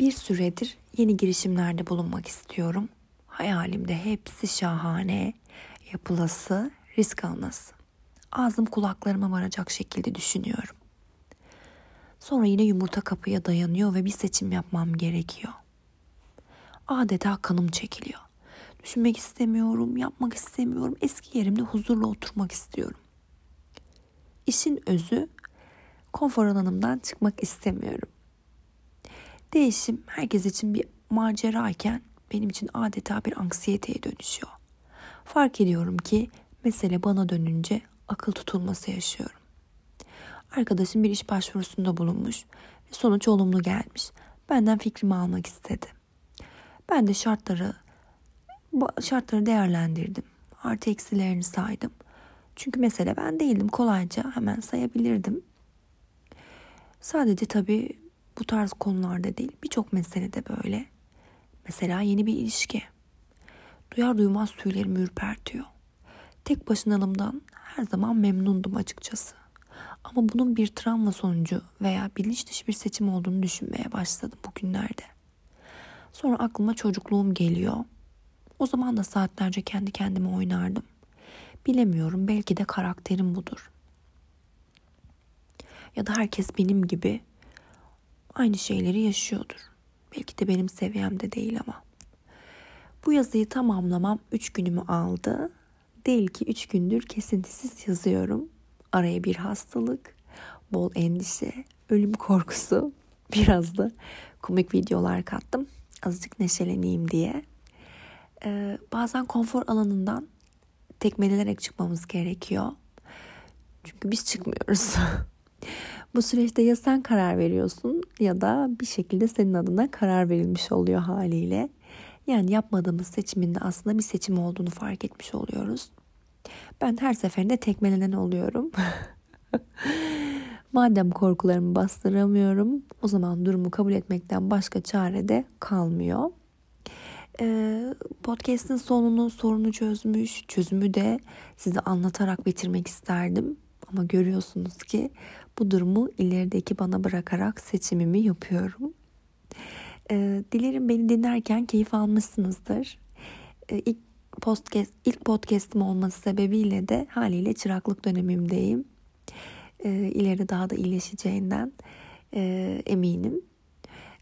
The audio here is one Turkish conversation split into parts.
Bir süredir yeni girişimlerde bulunmak istiyorum. Hayalimde hepsi şahane, yapılası, risk alması. Ağzım kulaklarıma varacak şekilde düşünüyorum. Sonra yine yumurta kapıya dayanıyor ve bir seçim yapmam gerekiyor. Adeta kanım çekiliyor. Düşünmek istemiyorum, yapmak istemiyorum. Eski yerimde huzurla oturmak istiyorum. İşin özü konfor alanımdan çıkmak istemiyorum. Değişim herkes için bir macerayken benim için adeta bir anksiyeteye dönüşüyor. Fark ediyorum ki mesele bana dönünce akıl tutulması yaşıyorum. Arkadaşım bir iş başvurusunda bulunmuş ve sonuç olumlu gelmiş. Benden fikrimi almak istedi. Ben de şartları şartları değerlendirdim. Artı eksilerini saydım. Çünkü mesele ben değildim. Kolayca hemen sayabilirdim. Sadece tabii bu tarz konularda değil birçok meselede böyle. Mesela yeni bir ilişki. Duyar duymaz tüylerimi ürpertiyor. Tek başınalımdan her zaman memnundum açıkçası. Ama bunun bir travma sonucu veya bilinç dışı bir seçim olduğunu düşünmeye başladım bugünlerde. Sonra aklıma çocukluğum geliyor. O zaman da saatlerce kendi kendime oynardım. Bilemiyorum belki de karakterim budur. Ya da herkes benim gibi aynı şeyleri yaşıyordur. Belki de benim seviyemde değil ama. Bu yazıyı tamamlamam 3 günümü aldı. Değil ki 3 gündür kesintisiz yazıyorum. Araya bir hastalık, bol endişe, ölüm korkusu, biraz da komik videolar kattım. Azıcık neşeleneyim diye. Ee, bazen konfor alanından tekmelenerek çıkmamız gerekiyor. Çünkü biz çıkmıyoruz. Bu süreçte ya sen karar veriyorsun ya da bir şekilde senin adına karar verilmiş oluyor haliyle. Yani yapmadığımız seçimin de aslında bir seçim olduğunu fark etmiş oluyoruz. Ben her seferinde tekmelenen oluyorum. Madem korkularımı bastıramıyorum o zaman durumu kabul etmekten başka çare de kalmıyor. Ee, podcast'in sonunu sorunu çözmüş, çözümü de size anlatarak bitirmek isterdim. Ama görüyorsunuz ki bu durumu ilerideki bana bırakarak seçimimi yapıyorum. Ee, dilerim beni dinlerken keyif almışsınızdır. Ee, ilk podcast ilk podcast'im olması sebebiyle de haliyle çıraklık dönemimdeyim. Ee, ileri daha da iyileşeceğinden e, eminim.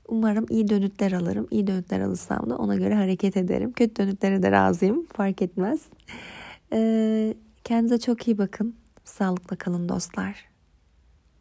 Umarım iyi dönütler alırım. İyi dönütler alırsam da ona göre hareket ederim. Kötü dönütlere de razıyım. Fark etmez. Ee, kendinize çok iyi bakın. Sağlıkla kalın dostlar.